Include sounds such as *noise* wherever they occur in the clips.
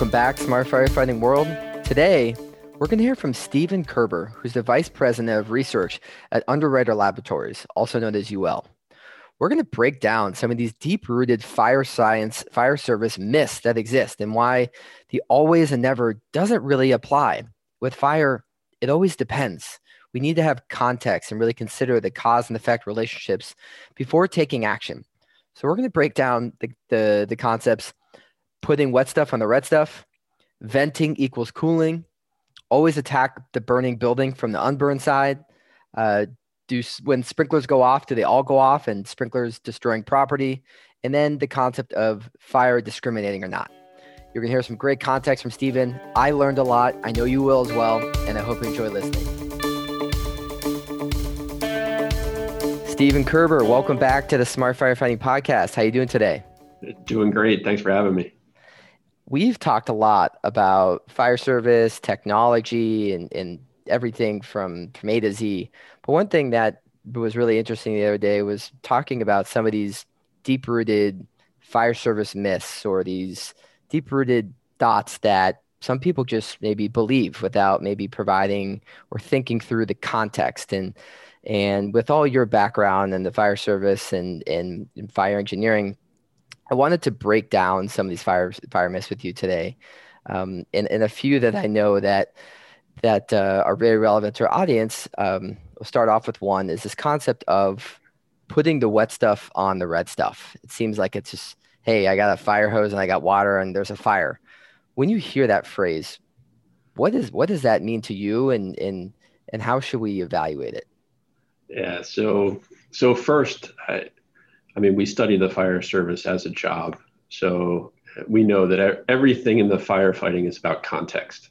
Welcome back, Smart Firefighting World. Today, we're going to hear from Stephen Kerber, who's the Vice President of Research at Underwriter Laboratories, also known as UL. We're going to break down some of these deep rooted fire science, fire service myths that exist and why the always and never doesn't really apply. With fire, it always depends. We need to have context and really consider the cause and effect relationships before taking action. So we're going to break down the, the, the concepts putting wet stuff on the red stuff, venting equals cooling, always attack the burning building from the unburned side. Uh, do when sprinklers go off, do they all go off and sprinklers destroying property? And then the concept of fire discriminating or not. You're gonna hear some great context from Stephen. I learned a lot. I know you will as well, and I hope you enjoy listening. Stephen Kerber, welcome back to the Smart Firefighting Podcast. How you doing today? Doing great. Thanks for having me we've talked a lot about fire service, technology, and, and everything from, from A to Z. But one thing that was really interesting the other day was talking about some of these deep rooted fire service myths or these deep rooted thoughts that some people just maybe believe without maybe providing or thinking through the context and and with all your background in the fire service and, and, and fire engineering I wanted to break down some of these fire fire myths with you today, um, and, and a few that I know that that uh, are very relevant to our audience. Um, we'll start off with one: is this concept of putting the wet stuff on the red stuff. It seems like it's just, hey, I got a fire hose and I got water and there's a fire. When you hear that phrase, what is what does that mean to you, and and and how should we evaluate it? Yeah. So so first, I, I mean, we study the fire service as a job. So we know that everything in the firefighting is about context.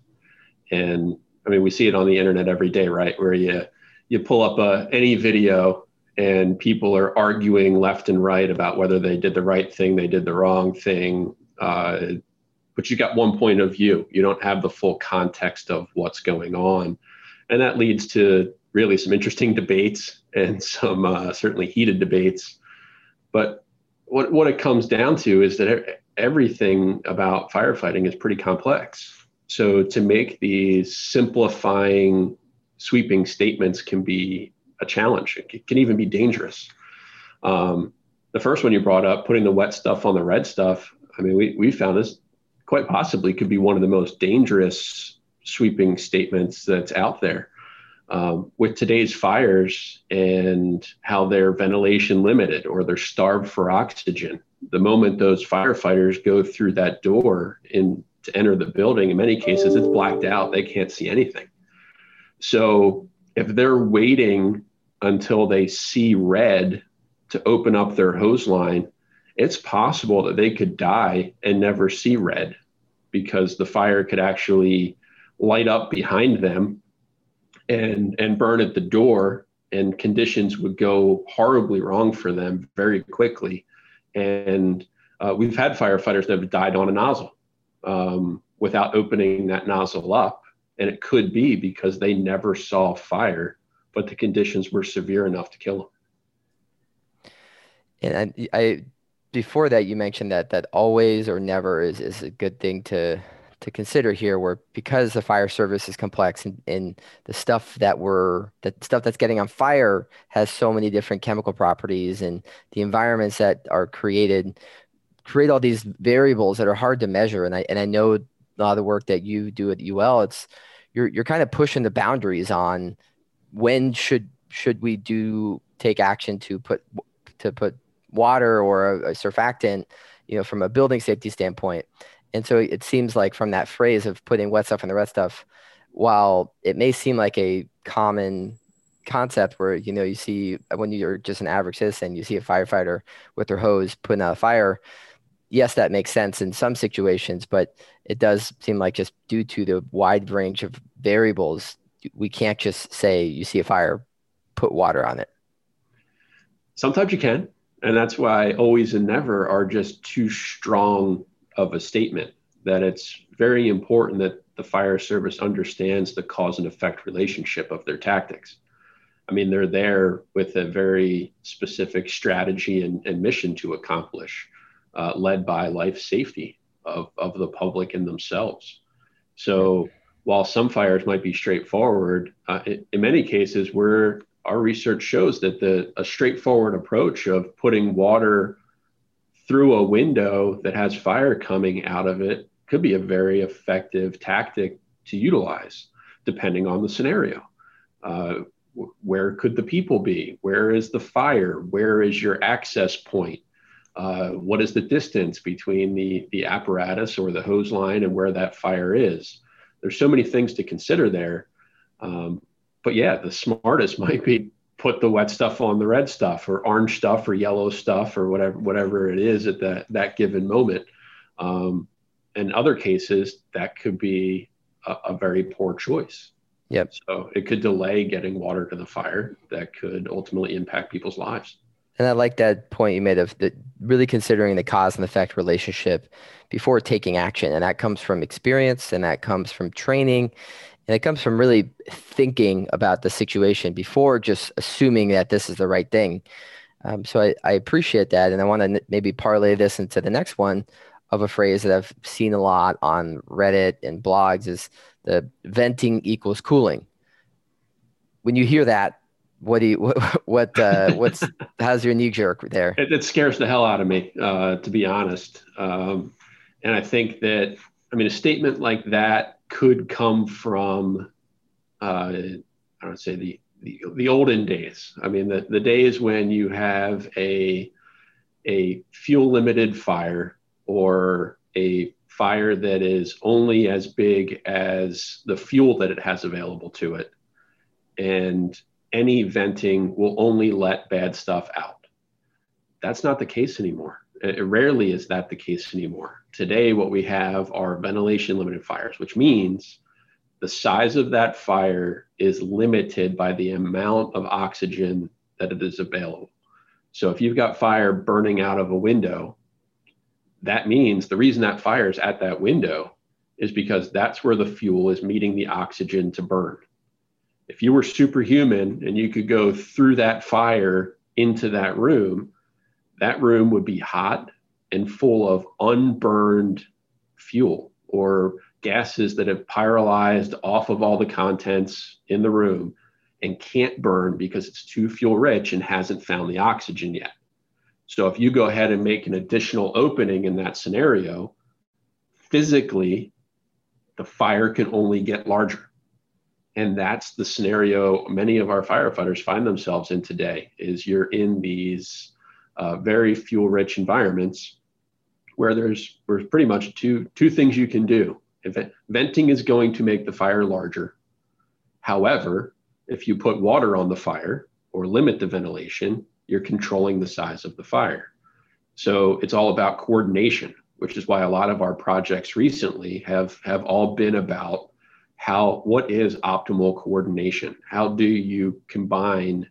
And I mean, we see it on the internet every day, right? Where you, you pull up a, any video and people are arguing left and right about whether they did the right thing, they did the wrong thing. Uh, but you got one point of view. You don't have the full context of what's going on. And that leads to really some interesting debates and *laughs* some uh, certainly heated debates but what, what it comes down to is that everything about firefighting is pretty complex. So to make these simplifying, sweeping statements can be a challenge. It can even be dangerous. Um, the first one you brought up, putting the wet stuff on the red stuff, I mean, we, we found this quite possibly could be one of the most dangerous sweeping statements that's out there um, with today's fires and how they're ventilation limited or they're starved for oxygen. The moment those firefighters go through that door in to enter the building, in many cases it's blacked out. They can't see anything. So if they're waiting until they see red to open up their hose line, it's possible that they could die and never see red because the fire could actually light up behind them and and burn at the door and conditions would go horribly wrong for them very quickly. And uh, we've had firefighters that have died on a nozzle um, without opening that nozzle up. And it could be because they never saw fire but the conditions were severe enough to kill them. And I, I before that you mentioned that that always or never is, is a good thing to to consider here where because the fire service is complex and, and the stuff that we're the stuff that's getting on fire has so many different chemical properties and the environments that are created create all these variables that are hard to measure. And I and I know a lot of the work that you do at UL it's you're you're kind of pushing the boundaries on when should should we do take action to put to put water or a, a surfactant you know from a building safety standpoint and so it seems like from that phrase of putting wet stuff in the red stuff, while it may seem like a common concept where you know you see when you're just an average citizen, you see a firefighter with their hose putting out a fire. Yes, that makes sense in some situations, but it does seem like just due to the wide range of variables, we can't just say you see a fire, put water on it. Sometimes you can, and that's why always and never are just too strong of a statement that it's very important that the fire service understands the cause and effect relationship of their tactics. I mean, they're there with a very specific strategy and, and mission to accomplish, uh, led by life safety of, of the public and themselves. So while some fires might be straightforward, uh, in, in many cases, where our research shows that the a straightforward approach of putting water through a window that has fire coming out of it could be a very effective tactic to utilize, depending on the scenario. Uh, where could the people be? Where is the fire? Where is your access point? Uh, what is the distance between the, the apparatus or the hose line and where that fire is? There's so many things to consider there. Um, but yeah, the smartest *laughs* might be put the wet stuff on the red stuff or orange stuff or yellow stuff or whatever whatever it is at that that given moment. Um, in other cases, that could be a, a very poor choice. Yep. So it could delay getting water to the fire that could ultimately impact people's lives. And I like that point you made of the, really considering the cause and effect relationship before taking action. And that comes from experience and that comes from training. And it comes from really thinking about the situation before just assuming that this is the right thing. Um, so I, I appreciate that. And I want to maybe parlay this into the next one of a phrase that I've seen a lot on Reddit and blogs is the venting equals cooling. When you hear that, what do you *laughs* what what uh, what's *laughs* how's your knee jerk there? It, it, scares the hell out of me, uh, to be honest. Um, and I think that I mean a statement like that could come from uh, I don't say the, the the olden days. I mean the the days when you have a a fuel limited fire or a fire that is only as big as the fuel that it has available to it and any venting will only let bad stuff out. That's not the case anymore. It rarely is that the case anymore. Today, what we have are ventilation limited fires, which means the size of that fire is limited by the amount of oxygen that it is available. So if you've got fire burning out of a window, that means the reason that fire is at that window is because that's where the fuel is meeting the oxygen to burn if you were superhuman and you could go through that fire into that room, that room would be hot and full of unburned fuel or gases that have pyrolyzed off of all the contents in the room and can't burn because it's too fuel rich and hasn't found the oxygen yet. So if you go ahead and make an additional opening in that scenario, physically, the fire can only get larger and that's the scenario many of our firefighters find themselves in today is you're in these uh, very fuel rich environments where there's, there's pretty much two two things you can do. Venting is going to make the fire larger. However if you put water on the fire or limit the ventilation you're controlling the size of the fire. So it's all about coordination which is why a lot of our projects recently have have all been about how what is optimal coordination? How do you combine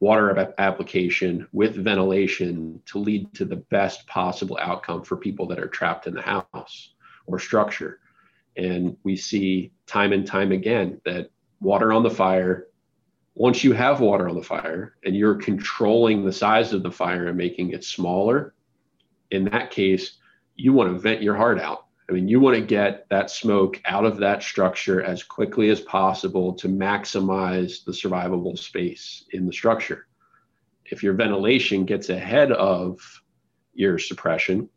water application with ventilation to lead to the best possible outcome for people that are trapped in the house or structure. And we see time and time again that water on the fire once you have water on the fire and you're controlling the size of the fire and making it smaller in that case you want to vent your heart out I mean, you want to get that smoke out of that structure as quickly as possible to maximize the survivable space in the structure. If your ventilation gets ahead of your suppression,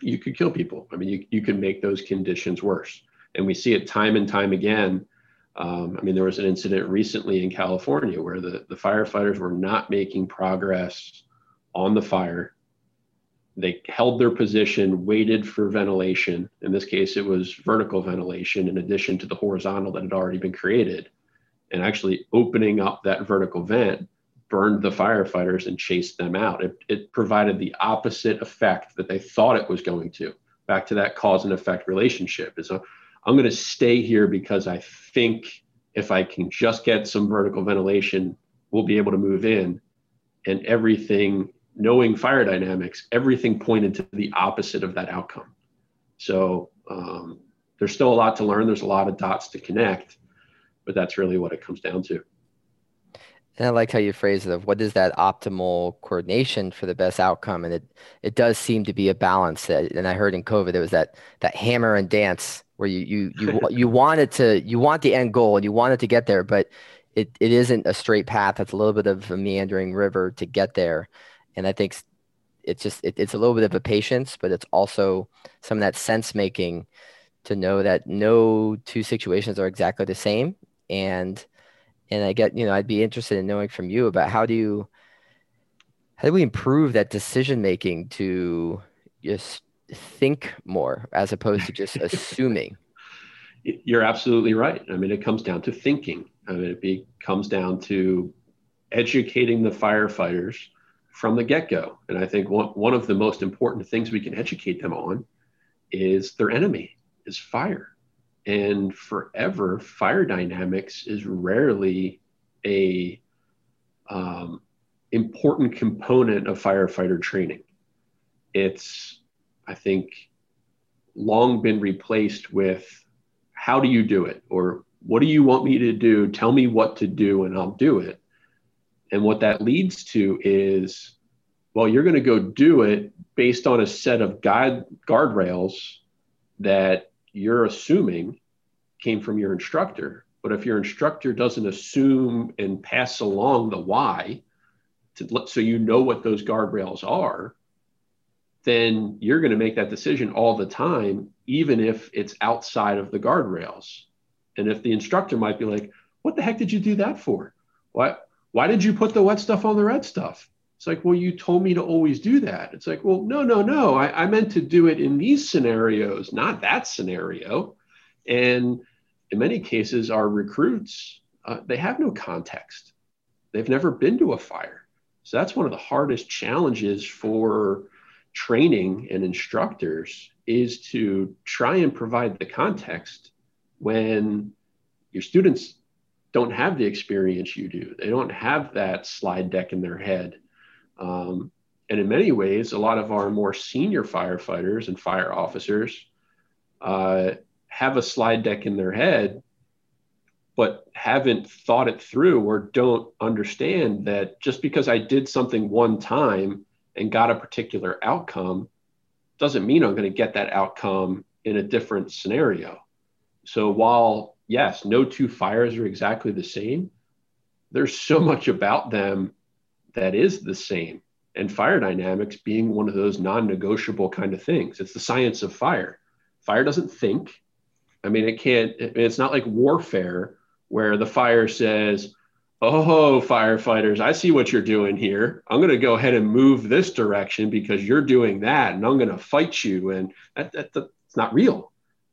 you could kill people. I mean, you, you can make those conditions worse. And we see it time and time again. Um, I mean, there was an incident recently in California where the, the firefighters were not making progress on the fire they held their position, waited for ventilation. In this case, it was vertical ventilation in addition to the horizontal that had already been created. And actually opening up that vertical vent burned the firefighters and chased them out. It, it provided the opposite effect that they thought it was going to. Back to that cause and effect relationship is I'm going to stay here because I think if I can just get some vertical ventilation, we'll be able to move in. And everything knowing fire dynamics, everything pointed to the opposite of that outcome. So um, there's still a lot to learn. There's a lot of dots to connect, but that's really what it comes down to. And I like how you phrase it of what is that optimal coordination for the best outcome. And it it does seem to be a balance. That, and I heard in COVID there was that that hammer and dance where you you you you *laughs* want it to you want the end goal and you want it to get there, but it, it isn't a straight path. It's a little bit of a meandering river to get there. And I think it's just it, it's a little bit of a patience, but it's also some of that sense making to know that no two situations are exactly the same. And and I get, you know, I'd be interested in knowing from you about how do you, how do we improve that decision making to just think more as opposed to just *laughs* assuming? You're absolutely right. I mean, it comes down to thinking. I mean, it be, comes down to educating the firefighters from the get go. And I think one, one of the most important things we can educate them on is their enemy, is fire. And forever fire dynamics is rarely a um, important component of firefighter training. It's i think long been replaced with how do you do it? or what do you want me to do? Tell me what to do and i'll do it and what that leads to is well you're going to go do it based on a set of guide guardrails that you're assuming came from your instructor. But if your instructor doesn't assume and pass along the why, to, so you know what those guardrails are, then you're going to make that decision all the time, even if it's outside of the guardrails. And if the instructor might be like, "What the heck did you do that for? Why why did you put the wet stuff on the red stuff?" It's like, well, you told me to always do that. It's like, well, no, no, no. I, I meant to do it in these scenarios, not that scenario. And in many cases, our recruits, uh, they have no context. They've never been to a fire. So that's one of the hardest challenges for training and instructors is to try and provide the context when your students don't have the experience you do. They don't have that slide deck in their head. Um, and in many ways, a lot of our more senior firefighters and fire officers uh, have a slide deck in their head, but haven't thought it through or don't understand that just because I did something one time and got a particular outcome doesn't mean I'm going to get that outcome in a different scenario. So while, yes, no two fires are exactly the same, there's so much about them that is the same. And fire dynamics being one of those non-negotiable kind of things. It's the science of fire. Fire doesn't think. I mean it can't it's not like warfare where the fire says oh firefighters i see what you're doing here. I'm going to go ahead and move this direction because you're doing that and i'm going to fight you. And that, that, that's not real.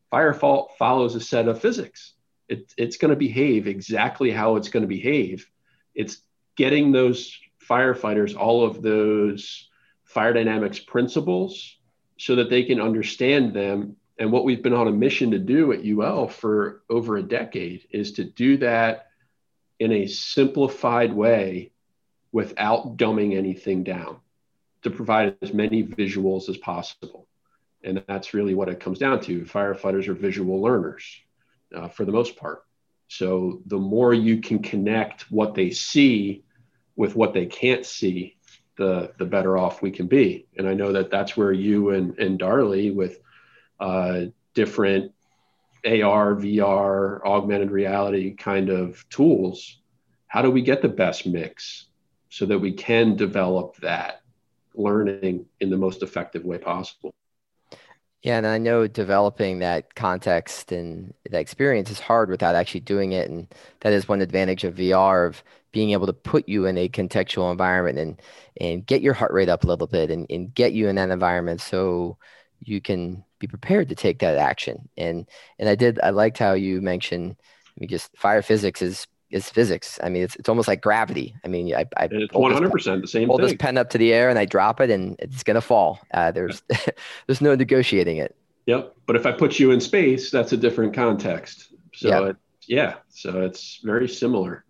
Fire fault follows a set of physics it, it's going to behave exactly how it's going to behave it's getting those firefighters all of those fire dynamics principles so that they can understand them. And what we've been on a mission to do at UL for over a decade is to do that in a simplified way without dumbing anything down, to provide as many visuals as possible. And that's really what it comes down to. Firefighters are visual learners uh, for the most part. So the more you can connect what they see with what they can't see, the the better off we can be. And I know that that's where you and and Darley with uh, different AR, VR, augmented reality kind of tools. How do we get the best mix so that we can develop that learning in the most effective way possible? Yeah, and I know developing that context and that experience is hard without actually doing it. And that is one advantage of VR of being able to put you in a contextual environment and and get your heart rate up a little bit and, and get you in that environment so you can be prepared to take that action. And and I did I liked how you mentioned I mean just fire physics is is physics. I mean, it's, it's almost like gravity. I mean, I, I it's 100% the same hold this pen up to the air and I drop it and it's going to fall. Uh, there's, *laughs* there's no negotiating it. Yep. But if I put you in space, that's a different context. So yep. it, yeah, so it's very similar.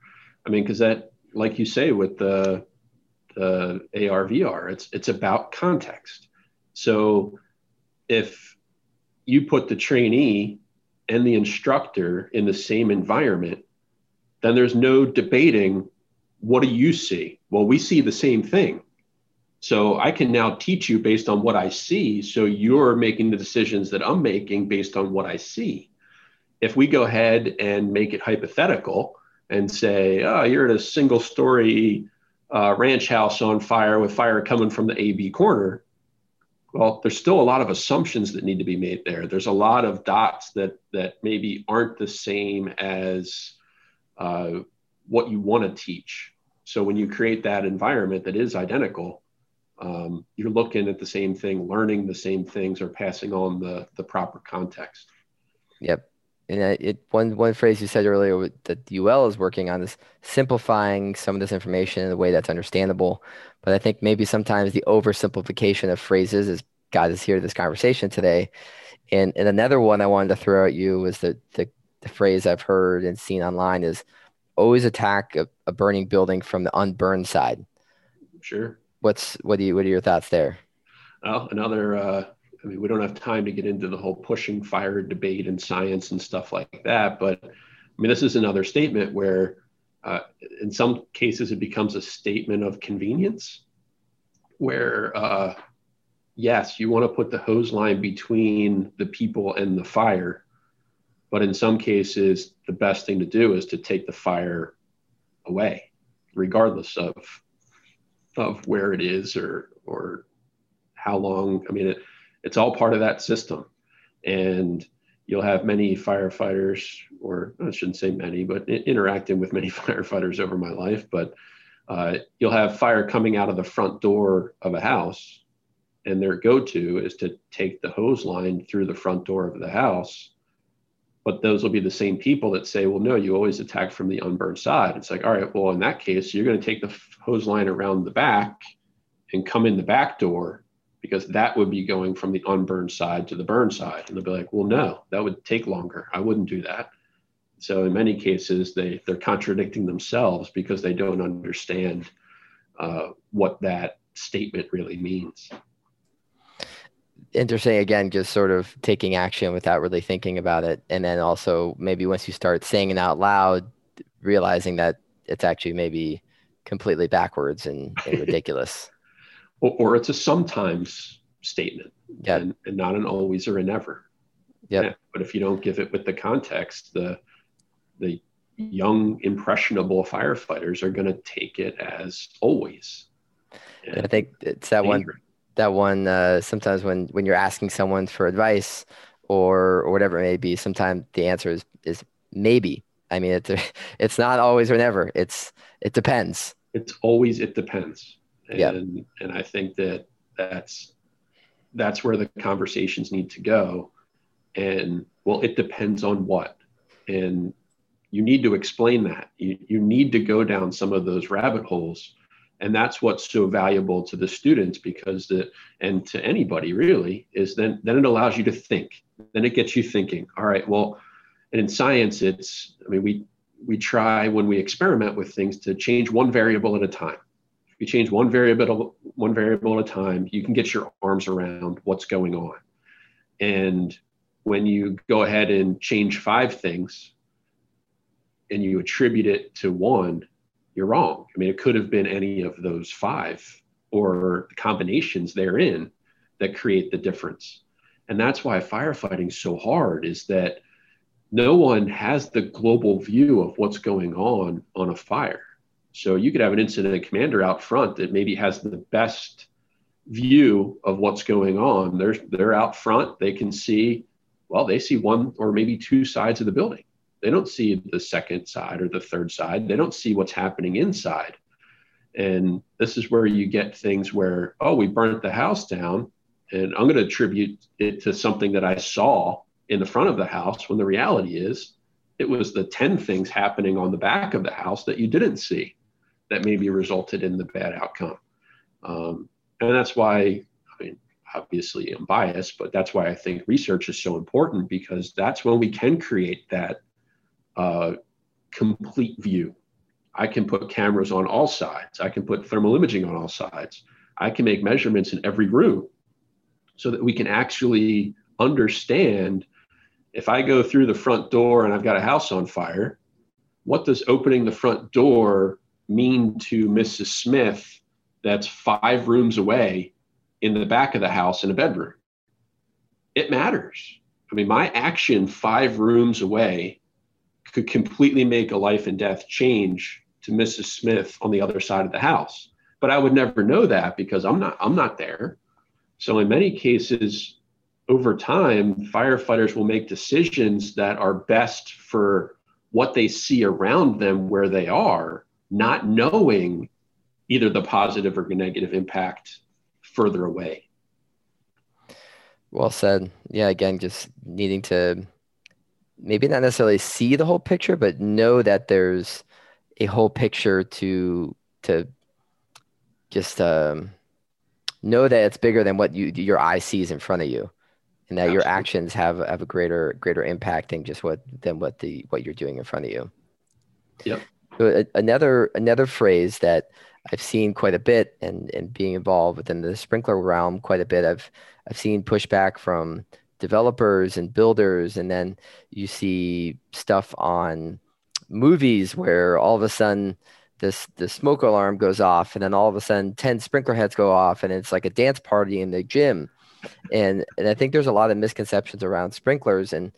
I mean, cause that, like you say, with the, the AR VR, it's, it's about context. So if you put the trainee and the instructor in the same environment, then there's no debating what do you see? Well, we see the same thing. So I can now teach you based on what I see. So you're making the decisions that I'm making based on what I see. If we go ahead and make it hypothetical and say, oh, you're at a single story uh, ranch house on fire with fire coming from the AB corner, well, there's still a lot of assumptions that need to be made there. There's a lot of dots that that maybe aren't the same as uh, what you want to teach. So when you create that environment that is identical, um, you're looking at the same thing, learning the same things, or passing on the the proper context. Yep. And it one one phrase you said earlier that UL is working on is simplifying some of this information in a way that's understandable. But I think maybe sometimes the oversimplification of phrases has got us here to this conversation today. And and another one I wanted to throw at you was the the, the phrase I've heard and seen online is always attack a, a burning building from the unburned side. Sure. What's what do you what are your thoughts there? Well, another uh, I mean, we don't have time to get into the whole pushing fire debate and science and stuff like that, but I mean, this is another statement where, uh, in some cases, it becomes a statement of convenience, where uh, yes, you want to put the hose line between the people and the fire, but in some cases, the best thing to do is to take the fire away, regardless of of where it is or or how long. I mean, it, it's all part of that system, and you'll have many firefighters, or I shouldn't say many, but interacting with many *laughs* firefighters over my life, but uh, you'll have fire coming out of the front door of a house and their go-to is to take the hose line through the front door of the house but those will be the same people that say well no you always attack from the unburned side. It's like all right well in that case you're going to take the hose line around the back and come in the back door because that would be going from the unburned side to the burn side. And they'll be like well no that would take longer. I wouldn't do that. So in many cases they they're contradicting themselves because they don't understand uh, what that statement really means interesting again just sort of taking action without really thinking about it and then also maybe once you start saying it out loud realizing that it's actually maybe completely backwards and, and *laughs* ridiculous or, or, it's a sometimes statement yeah. and, and, not an always or a never yep. yeah but if you don't give it with the context the the young impressionable firefighters are going to take it as always and i think it's that dangerous. one that one uh, sometimes when when you're asking someone for advice or or whatever it may be sometimes the answer is is maybe. I mean it's *laughs* it's not always or never. It's it depends. It's always it depends. And yeah. and i think that that's that's where the conversations need to go. And well it depends on what. And you need to explain that. You, you need to go down some of those rabbit holes and that's what's so valuable to the students because the and to anybody really is then then it allows you to think. Then it gets you thinking. All right well and in science it's i mean we we try when we experiment with things to change one variable at a time. If you change one variable one variable at a time you can get your arms around what's going on. And when you go ahead and change five things and you attribute it to one you're wrong. I mean, it could have been any of those five or combinations therein that create the difference. And that's why firefighting is so hard is that no one has the global view of what's going on on a fire. So you could have an incident commander out front that maybe has the best view of what's going on. They're they're out front, they can see well, they see one or maybe two sides of the building. They don't see the second side or the third side. They don't see what's happening inside. And this is where you get things where, oh, we burnt the house down, and I'm going to attribute it to something that I saw in the front of the house when the reality is it was the 10 things happening on the back of the house that you didn't see that maybe resulted in the bad outcome. Um, and that's why, I mean, obviously I'm biased, but that's why I think research is so important because that's when we can create that uh, complete view. I can put cameras on all sides. I can put thermal imaging on all sides. I can make measurements in every room so that we can actually understand if I go through the front door and I've got a house on fire, what does opening the front door mean to Mrs. Smith that's five rooms away in the back of the house in a bedroom? It matters. I mean, my action five rooms away could completely make a life and death change to Mrs. Smith on the other side of the house. But I would never know that because I'm not I'm not there. So in many cases over time firefighters will make decisions that are best for what they see around them where they are, not knowing either the positive or negative impact further away. Well said. Yeah, again, just needing to maybe not necessarily see the whole picture, but know that there's a whole picture to to just um, know that it's bigger than what you your eye sees in front of you, and that Absolutely. your actions have have a greater greater impact than just what than what the what you're doing in front of you. Yep. So another another phrase that I've seen quite a bit and and being involved within the sprinkler realm quite a bit. I've I've seen pushback from developers and builders, and then you see stuff on movies where all of a sudden this the smoke alarm goes off, and then all of a sudden ten sprinkler heads go off, and it's like a dance party in the gym. And and I think there's a lot of misconceptions around sprinklers, and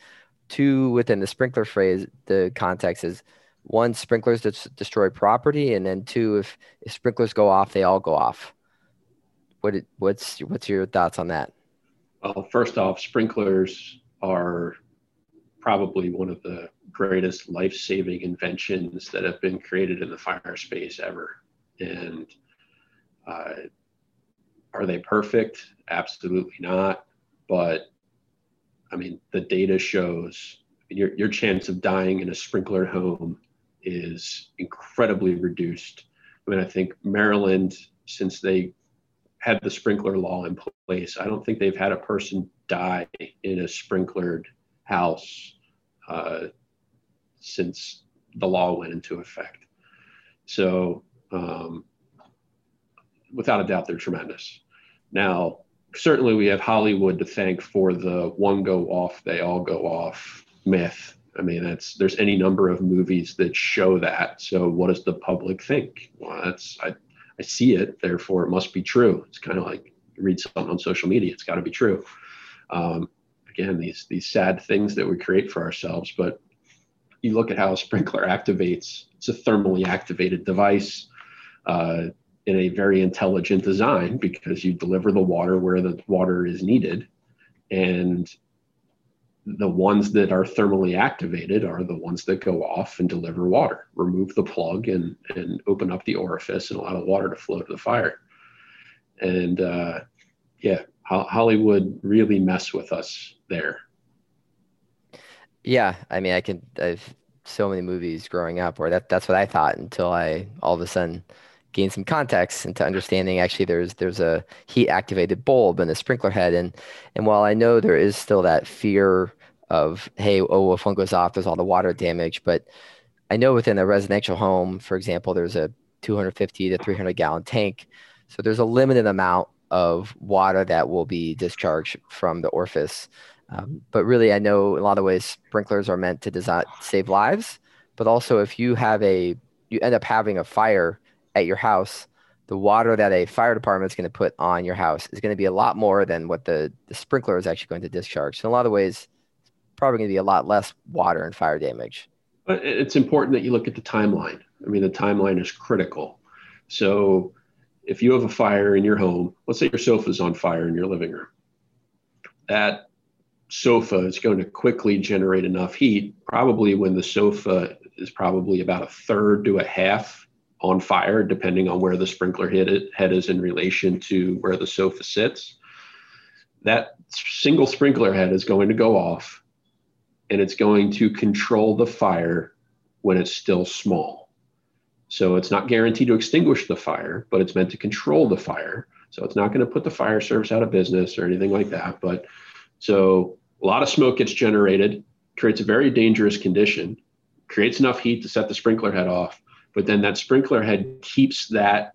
two within the sprinkler phrase, the context is one sprinklers that destroy property, and then two if if sprinklers go off, they all go off. What what's what's your thoughts on that? Well, first off, sprinklers are probably one of the greatest life-saving inventions that have been created in the fire space ever. And uh, are they perfect? Absolutely not. But I mean, the data shows your, your chance of dying in a sprinkler home is incredibly reduced. I mean, I think Maryland, since they had the sprinkler law in place, I don't think they've had a person die in a sprinklered house uh, since the law went into effect. So, um, without a doubt, they're tremendous. Now, certainly we have Hollywood to thank for the one go off, they all go off myth. I mean, that's there's any number of movies that show that. So, what does the public think? Well, that's I, I see it, therefore it must be true. It's kind of like read something on social media, it's got to be true. Um, again, these these sad things that we create for ourselves, but you look at how a sprinkler activates. It's a thermally activated device uh, in a very intelligent design because you deliver the water where the water is needed, and the ones that are thermally activated are the ones that go off and deliver water. Remove the plug and, and open up the orifice and allow the water to flow to the fire. And uh, yeah, Hollywood really mess with us there. Yeah, I mean, I can. I've so many movies growing up where that that's what I thought until I all of a sudden gain some context into understanding actually there's there's a heat activated bulb and a sprinkler head. And and while I know there is still that fear of hey oh if one goes off there's all the water damage. But I know within a residential home for example there's a 250 to 300 gallon tank. So there's a limited amount of water that will be discharged from the orifice. Um, but really I know in a lot of ways sprinklers are meant to design save lives. But also if you have a you end up having a fire at your house, the water that a fire department is going to put on your house is going to be a lot more than what the, the sprinkler is actually going to discharge. So in a lot of ways, it's probably going to be a lot less water and fire damage. But it's important that you look at the timeline. I mean, the timeline is critical. So if you have a fire in your home, let's say your sofa is on fire in your living room, that sofa is going to quickly generate enough heat, probably when the sofa is probably about a third to a half on fire, depending on where the sprinkler head is in relation to where the sofa sits. That single sprinkler head is going to go off and it's going to control the fire when it's still small. So it's not guaranteed to extinguish the fire, but it's meant to control the fire. So it's not going to put the fire service out of business or anything like that. But so a lot of smoke gets generated, creates a very dangerous condition, creates enough heat to set the sprinkler head off, but then that sprinkler head keeps that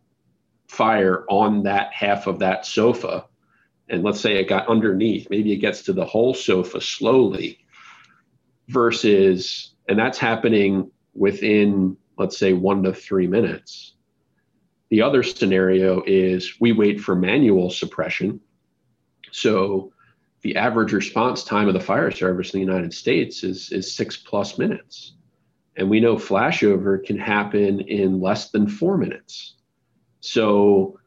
fire on that half of that sofa and let's say it got underneath maybe it gets to the whole sofa slowly versus and that's happening within let's say one to three minutes. The other scenario is we wait for manual suppression. So the average response time of the fire service in the United States is, is six plus minutes. And we know flashover can happen in less than four minutes. So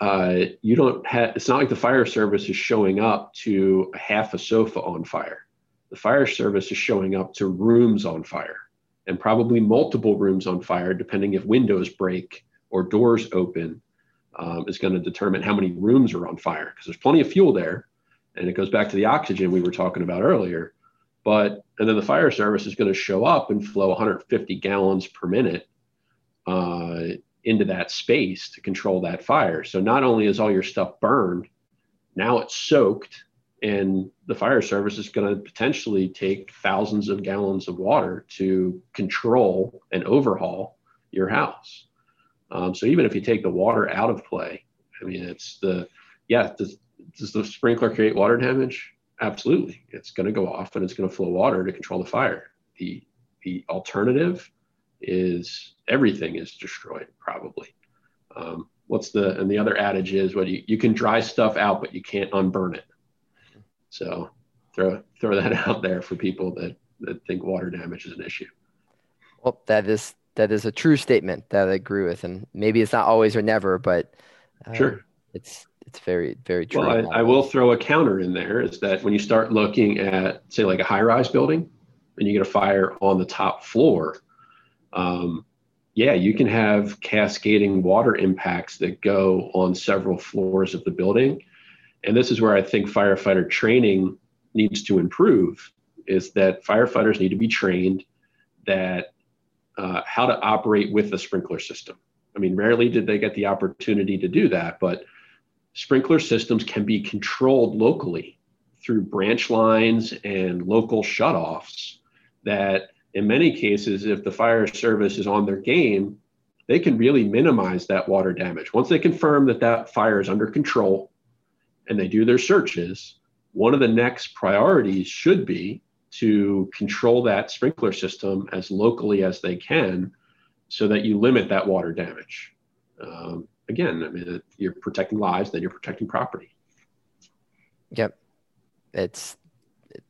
uh, you don't have, it's not like the fire service is showing up to half a sofa on fire. The fire service is showing up to rooms on fire and probably multiple rooms on fire, depending if windows break or doors open, um, is going to determine how many rooms are on fire because there's plenty of fuel there. And it goes back to the oxygen we were talking about earlier. But, and then the fire service is going to show up and flow 150 gallons per minute uh, into that space to control that fire. So not only is all your stuff burned, now it's soaked and the fire service is going to potentially take thousands of gallons of water to control and overhaul your house. Um, so even if you take the water out of play, I mean, it's the yeah. Does, does the sprinkler create water damage? Absolutely, it's going to go off and it's going to flow water to control the fire. The the alternative is everything is destroyed probably. Um, what's the and the other adage is what you, you can dry stuff out, but you can't unburn it. So throw throw that *laughs* out there for people that that think water damage is an issue. Well, that is that is a true statement that I agree with, and maybe it's not always or never, but uh, sure, it's it's very very true. Well, I, I, will throw a counter in there is that when you start looking at say like a high rise building, and you get a fire on the top floor, um, yeah, you can have cascading water impacts that go on several floors of the building and this is where I think firefighter training needs to improve is that firefighters need to be trained that uh, how to operate with the sprinkler system. I mean, rarely did they get the opportunity to do that, but sprinkler systems can be controlled locally through branch lines and local shutoffs that in many cases, if the fire service is on their game, they can really minimize that water damage. Once they confirm that that fire is under control, and they do their searches, one of the next priorities should be to control that sprinkler system as locally as they can so that you limit that water damage. Um, again, I mean, you're protecting lives, then you're protecting property. Yep. It's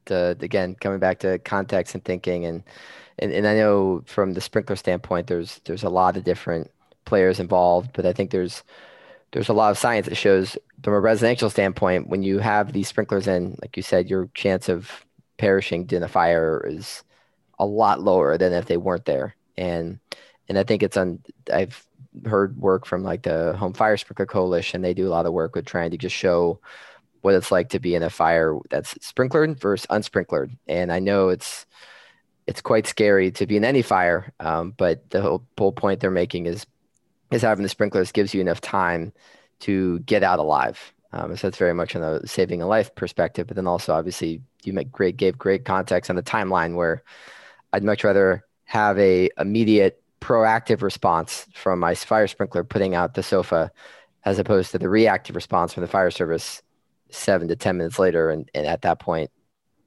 the, again, coming back to context and thinking and, and, and I know from the sprinkler standpoint, there's, there's a lot of different players involved, but I think there's, there's a lot of science that shows from a residential standpoint, when you have these sprinklers in, like you said, your chance of perishing in a fire is a lot lower than if they weren't there. And and I think it's on. I've heard work from like the Home Fire Sprinkler Coalition. They do a lot of work with trying to just show what it's like to be in a fire that's sprinklered versus unsprinklered. And I know it's it's quite scary to be in any fire, um, but the whole, whole point they're making is is having the sprinklers gives you enough time to get out alive. Um, so that's very much on the saving a life perspective, but then also obviously you make great gave great context on the timeline where I'd much rather have a immediate proactive response from my fire sprinkler putting out the sofa as opposed to the reactive response from the fire service seven to ten minutes later and, and at that point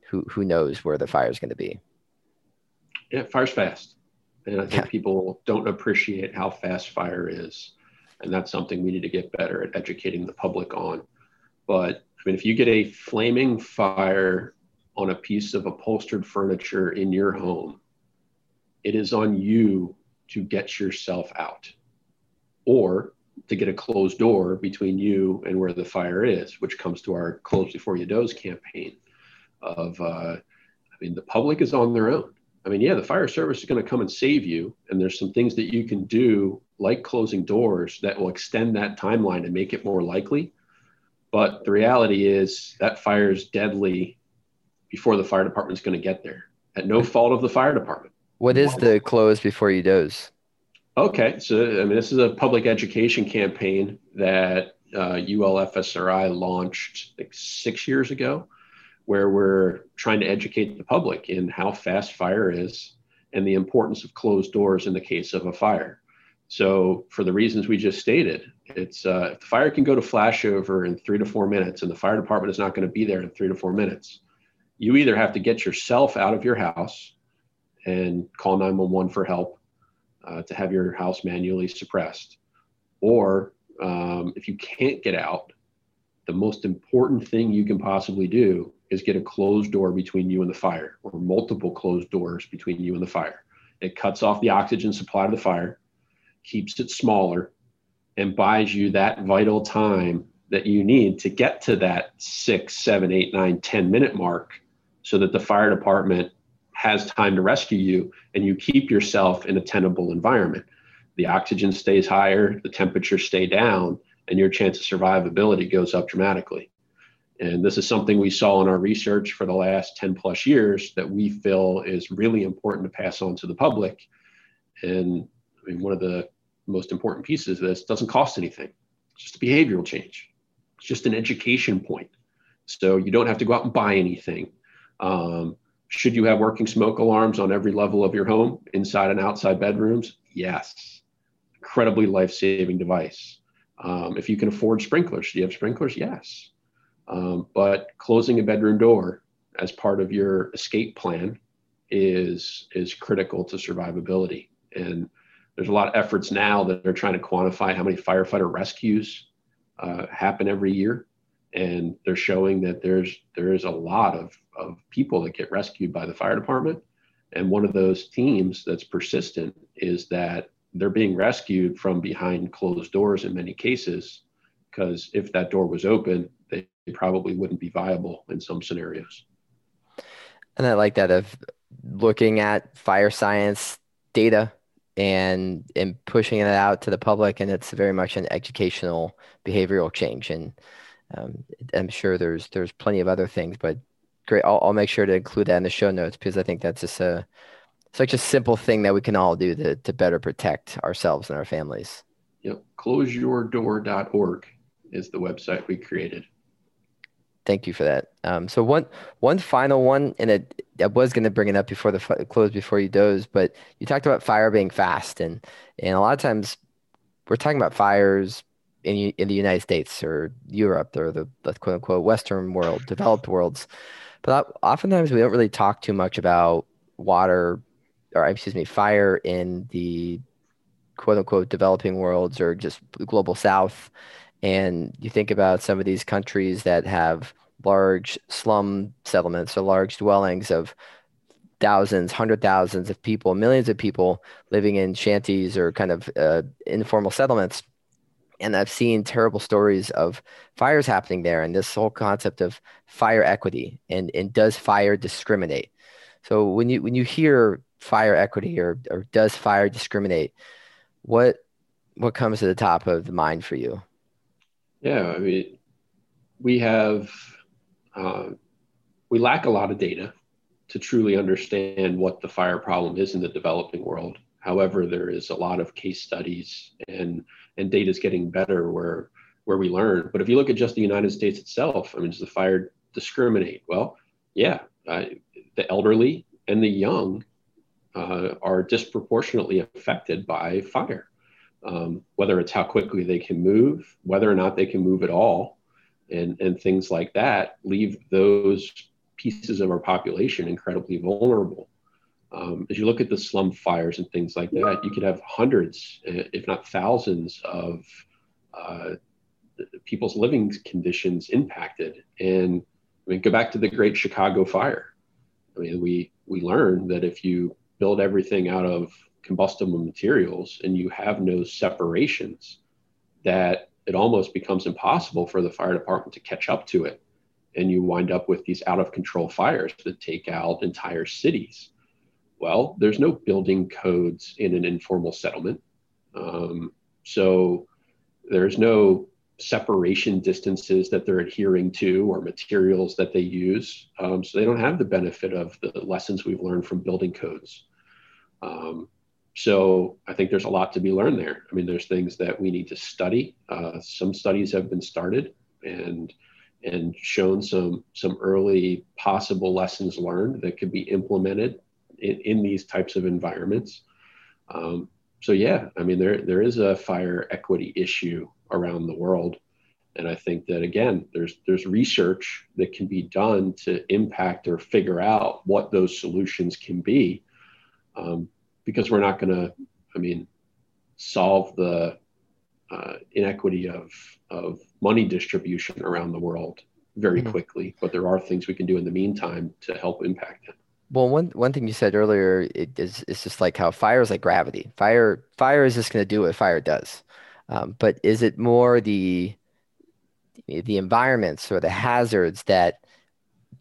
who who knows where the fire is going to be yeah fire's fast and I think yeah. people don't appreciate how fast fire is. And that's something we need to get better at educating the public on. But I mean, if you get a flaming fire on a piece of upholstered furniture in your home, it is on you to get yourself out or to get a closed door between you and where the fire is, which comes to our Close Before You Doze campaign of, uh, I mean, the public is on their own. I mean, yeah, the fire service is going to come and save you. And there's some things that you can do, like closing doors, that will extend that timeline and make it more likely. But the reality is that fire is deadly before the fire department is going to get there at no fault of the fire department. What is the close before you doze? Okay. So, I mean, this is a public education campaign that uh, ULFSRI launched like six years ago where we're trying to educate the public in how fast fire is and the importance of closed doors in the case of a fire. So, for the reasons we just stated, it's uh, if the fire can go to flashover in three to four minutes, and the fire department is not going to be there in three to four minutes, you either have to get yourself out of your house and call 911 for help, uh, to have your house manually suppressed. Or um, if you can't get out, the most important thing you can possibly do is get a closed door between you and the fire, or multiple closed doors between you and the fire. It cuts off the oxygen supply to the fire, keeps it smaller, and buys you that vital time that you need to get to that six, seven, eight, nine, ten minute mark so that the fire department has time to rescue you and you keep yourself in a tenable environment. The oxygen stays higher, the temperature stay down, and your chance of survivability goes up dramatically. And this is something we saw in our research for the last 10 plus years that we feel is really important to pass on to the public. And I mean, one of the most important pieces of this doesn't cost anything. It's just a behavioral change. It's just an education point. So you don't have to go out and buy anything. Um, should you have working smoke alarms on every level of your home, inside and outside bedrooms? Yes. Incredibly life saving device. Um, if you can afford sprinklers, do you have sprinklers? Yes. Um, but closing a bedroom door as part of your escape plan is is critical to survivability. And there's a lot of efforts now that are trying to quantify how many firefighter rescues uh, happen every year, and they're showing that there's there is a lot of of people that get rescued by the fire department. And one of those teams that's persistent is that they're being rescued from behind closed doors in many cases, because if that door was open, they probably wouldn't be viable in some scenarios. And I like that of looking at fire science data and and pushing it out to the public, and it's very much an educational behavioral change. And um, I'm sure there's there's plenty of other things, but great. I'll, I'll make sure to include that in the show notes because I think that's just a such a simple thing that we can all do to, to better protect ourselves and our families. Yep. Closeyourdoor.org is the website we created. Thank you for that. Um, so one one final one, and it, I was going to bring it up before the close before you doze, but you talked about fire being fast, and and a lot of times we're talking about fires in in the United States or Europe or the, the quote unquote Western world, developed worlds, but oftentimes we don't really talk too much about water, or excuse me, fire in the quote unquote developing worlds or just global South and you think about some of these countries that have large slum settlements or large dwellings of thousands, hundred thousands of people, millions of people living in shanties or kind of uh, informal settlements. And I've seen terrible stories of fires happening there and this whole concept of fire equity and, and does fire discriminate? So when you when you hear fire equity or, or does fire discriminate, what what comes to the top of the mind for you? Yeah, I mean, we have, uh, we lack a lot of data to truly understand what the fire problem is in the developing world. However, there is a lot of case studies and and data is getting better where where we learn. But if you look at just the United States itself, I mean, does the fire discriminate? Well, yeah, uh, the elderly and the young uh, are disproportionately affected by fire um, whether it's how quickly they can move, whether or not they can move at all, and, and things like that, leave those pieces of our population incredibly vulnerable. Um, as you look at the slum fires and things like that, you could have hundreds, if not thousands, of uh, people's living conditions impacted. And I mean, go back to the Great Chicago Fire. I mean, we we learned that if you build everything out of combustible materials and you have no separations, that it almost becomes impossible for the fire department to catch up to it. And you wind up with these out of control fires that take out entire cities. Well, there's no building codes in an informal settlement. Um, so there's no separation distances that they're adhering to or materials that they use. Um, so they don't have the benefit of the lessons we've learned from building codes. Um, so I think there's a lot to be learned there. I mean, there's things that we need to study. Uh, some studies have been started and and shown some some early possible lessons learned that could be implemented in, in these types of environments. Um, so yeah, I mean, there there is a fire equity issue around the world, and I think that again, there's there's research that can be done to impact or figure out what those solutions can be. Um, because we're not going to I mean, solve the uh, inequity of, of money distribution around the world very mm-hmm. quickly, but there are things we can do in the meantime to help impact it. Well, one one thing you said earlier is is just like how fire is like gravity. Fire fire is just going to do what fire does. Um, but is it more the the environments or the hazards that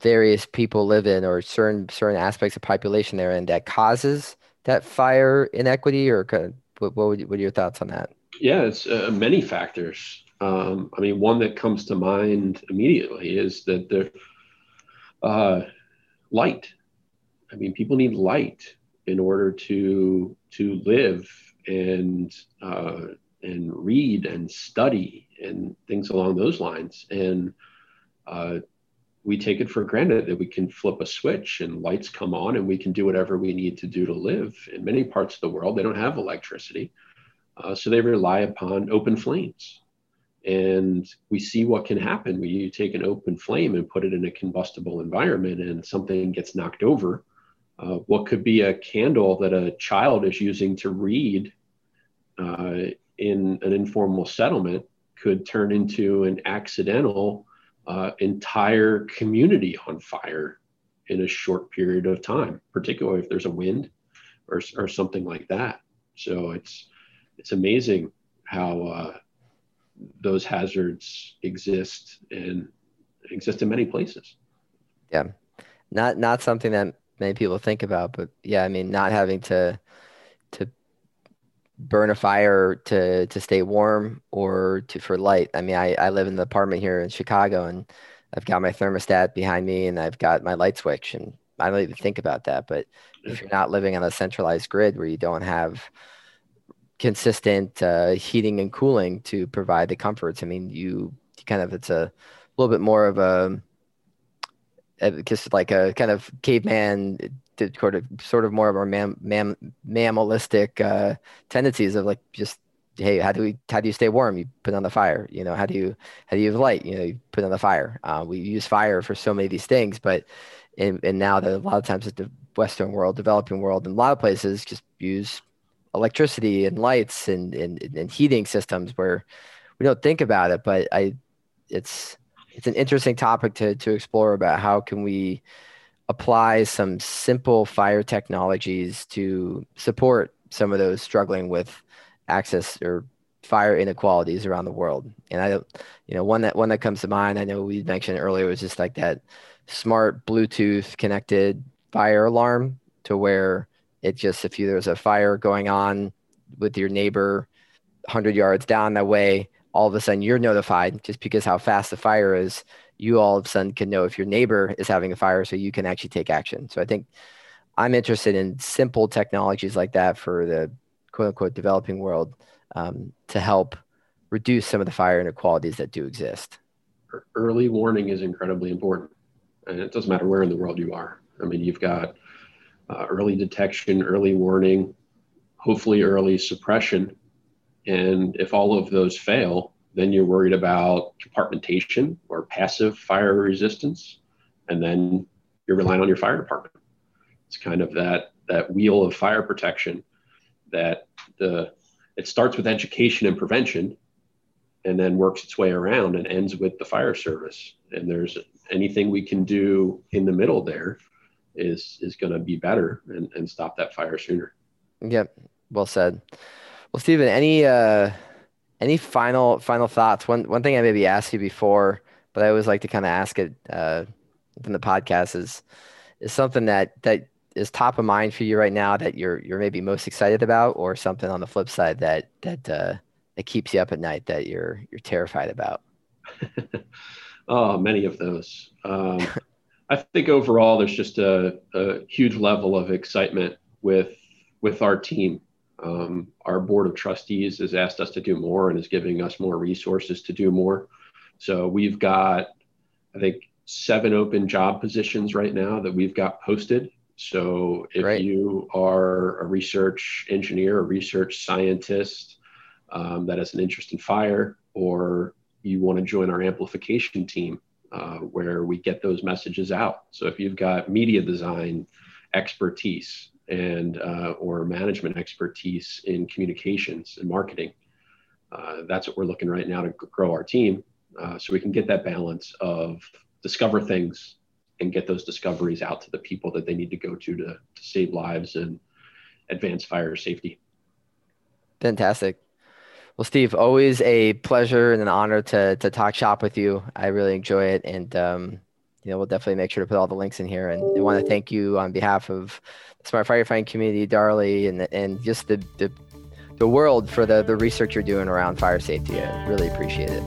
various people live in or certain certain aspects of population they're in that causes that fire inequity or what, what, what are your thoughts on that? Yeah, it's uh, many factors. Um, I mean, one that comes to mind immediately is that the uh, light. I mean, people need light in order to to live and uh, and read and study and things along those lines. And uh, we take it for granted that we can flip a switch and lights come on and we can do whatever we need to do to live. In many parts of the world, they don't have electricity. Uh, so they rely upon open flames. And we see what can happen when you take an open flame and put it in a combustible environment and something gets knocked over. Uh, what could be a candle that a child is using to read uh, in an informal settlement could turn into an accidental uh, entire community on fire in a short period of time, particularly if there's a wind or, or something like that. So it's it's amazing how uh, those hazards exist and exist in many places. Yeah, not not something that many people think about, but yeah, I mean, not having to to burn a fire to to stay warm or to for light. I mean, I I live in the apartment here in Chicago, and I've got my thermostat behind me, and I've got my light switch, and I don't even think about that. But if you're not living on a centralized grid where you don't have consistent uh, heating and cooling to provide the comforts. I mean, you, you kind of it's a little bit more of a just like a kind of caveman sort of sort of more of our mam, mam, mammalistic uh, tendencies of like just hey how do we how do you stay warm? You put on the fire you know how do you how do you have light? You know you put on the fire. Uh, we use fire for so many of these things but and, and now that a lot of times the western world developing world and a lot of places just use electricity and lights and, and, and heating systems where we don't think about it, but I, it's, it's an interesting topic to, to explore about how can we apply some simple fire technologies to support some of those struggling with access or fire inequalities around the world. And I don't, you know, one that one that comes to mind, I know we mentioned earlier was just like that smart Bluetooth connected fire alarm to where it just if you, there's a fire going on with your neighbor 100 yards down that way, all of a sudden you're notified just because how fast the fire is. You all of a sudden can know if your neighbor is having a fire, so you can actually take action. So I think I'm interested in simple technologies like that for the quote unquote developing world um, to help reduce some of the fire inequalities that do exist. Early warning is incredibly important. And it doesn't matter where in the world you are. I mean, you've got uh, early detection, early warning, hopefully early suppression. And if all of those fail, then you're worried about compartmentation or passive fire resistance. And then you're relying on your fire department. It's kind of that, that wheel of fire protection that the, it starts with education and prevention and then works its way around and ends with the fire service. And there's anything we can do in the middle there is is going to be better and, and stop that fire sooner. Yep, well said. Well, Stephen, any uh, any final final thoughts? One one thing I maybe asked you before, but I always like to kind of ask it uh, in the podcast is is something that that is top of mind for you right now that you're you're maybe most excited about, or something on the flip side that that uh, that keeps you up at night that you're you're terrified about. *laughs* oh, many of those. Um, *laughs* I think overall there's just a, a huge level of excitement with with our team. Um, our board of trustees has asked us to do more and is giving us more resources to do more. So we've got, I think, seven open job positions right now that we've got posted. So if right. you are a research engineer, a research scientist um, that has an interest in fire, or you want to join our amplification team, uh, where we get those messages out. So if you've got media design expertise, and uh, or management expertise in communications and marketing. Uh, that's what we're looking right now to grow our team, uh, so we can get that balance of discover things and get those discoveries out to the people that they need to go to to, to save lives and advance fire safety. Fantastic. Well, Steve, always a pleasure and an honor to to talk shop with you. I really enjoy it, and um, you know, we'll definitely make sure to put all the links in here. And I want to thank you on behalf of the Smart Firefighting community, Darley, and and just the the, the world for the the research you're doing around fire safety. I really appreciate it.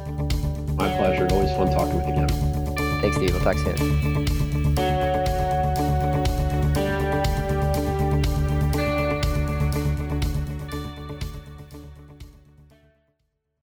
My pleasure. Always fun talking with you again. Thanks, Steve. We'll talk soon.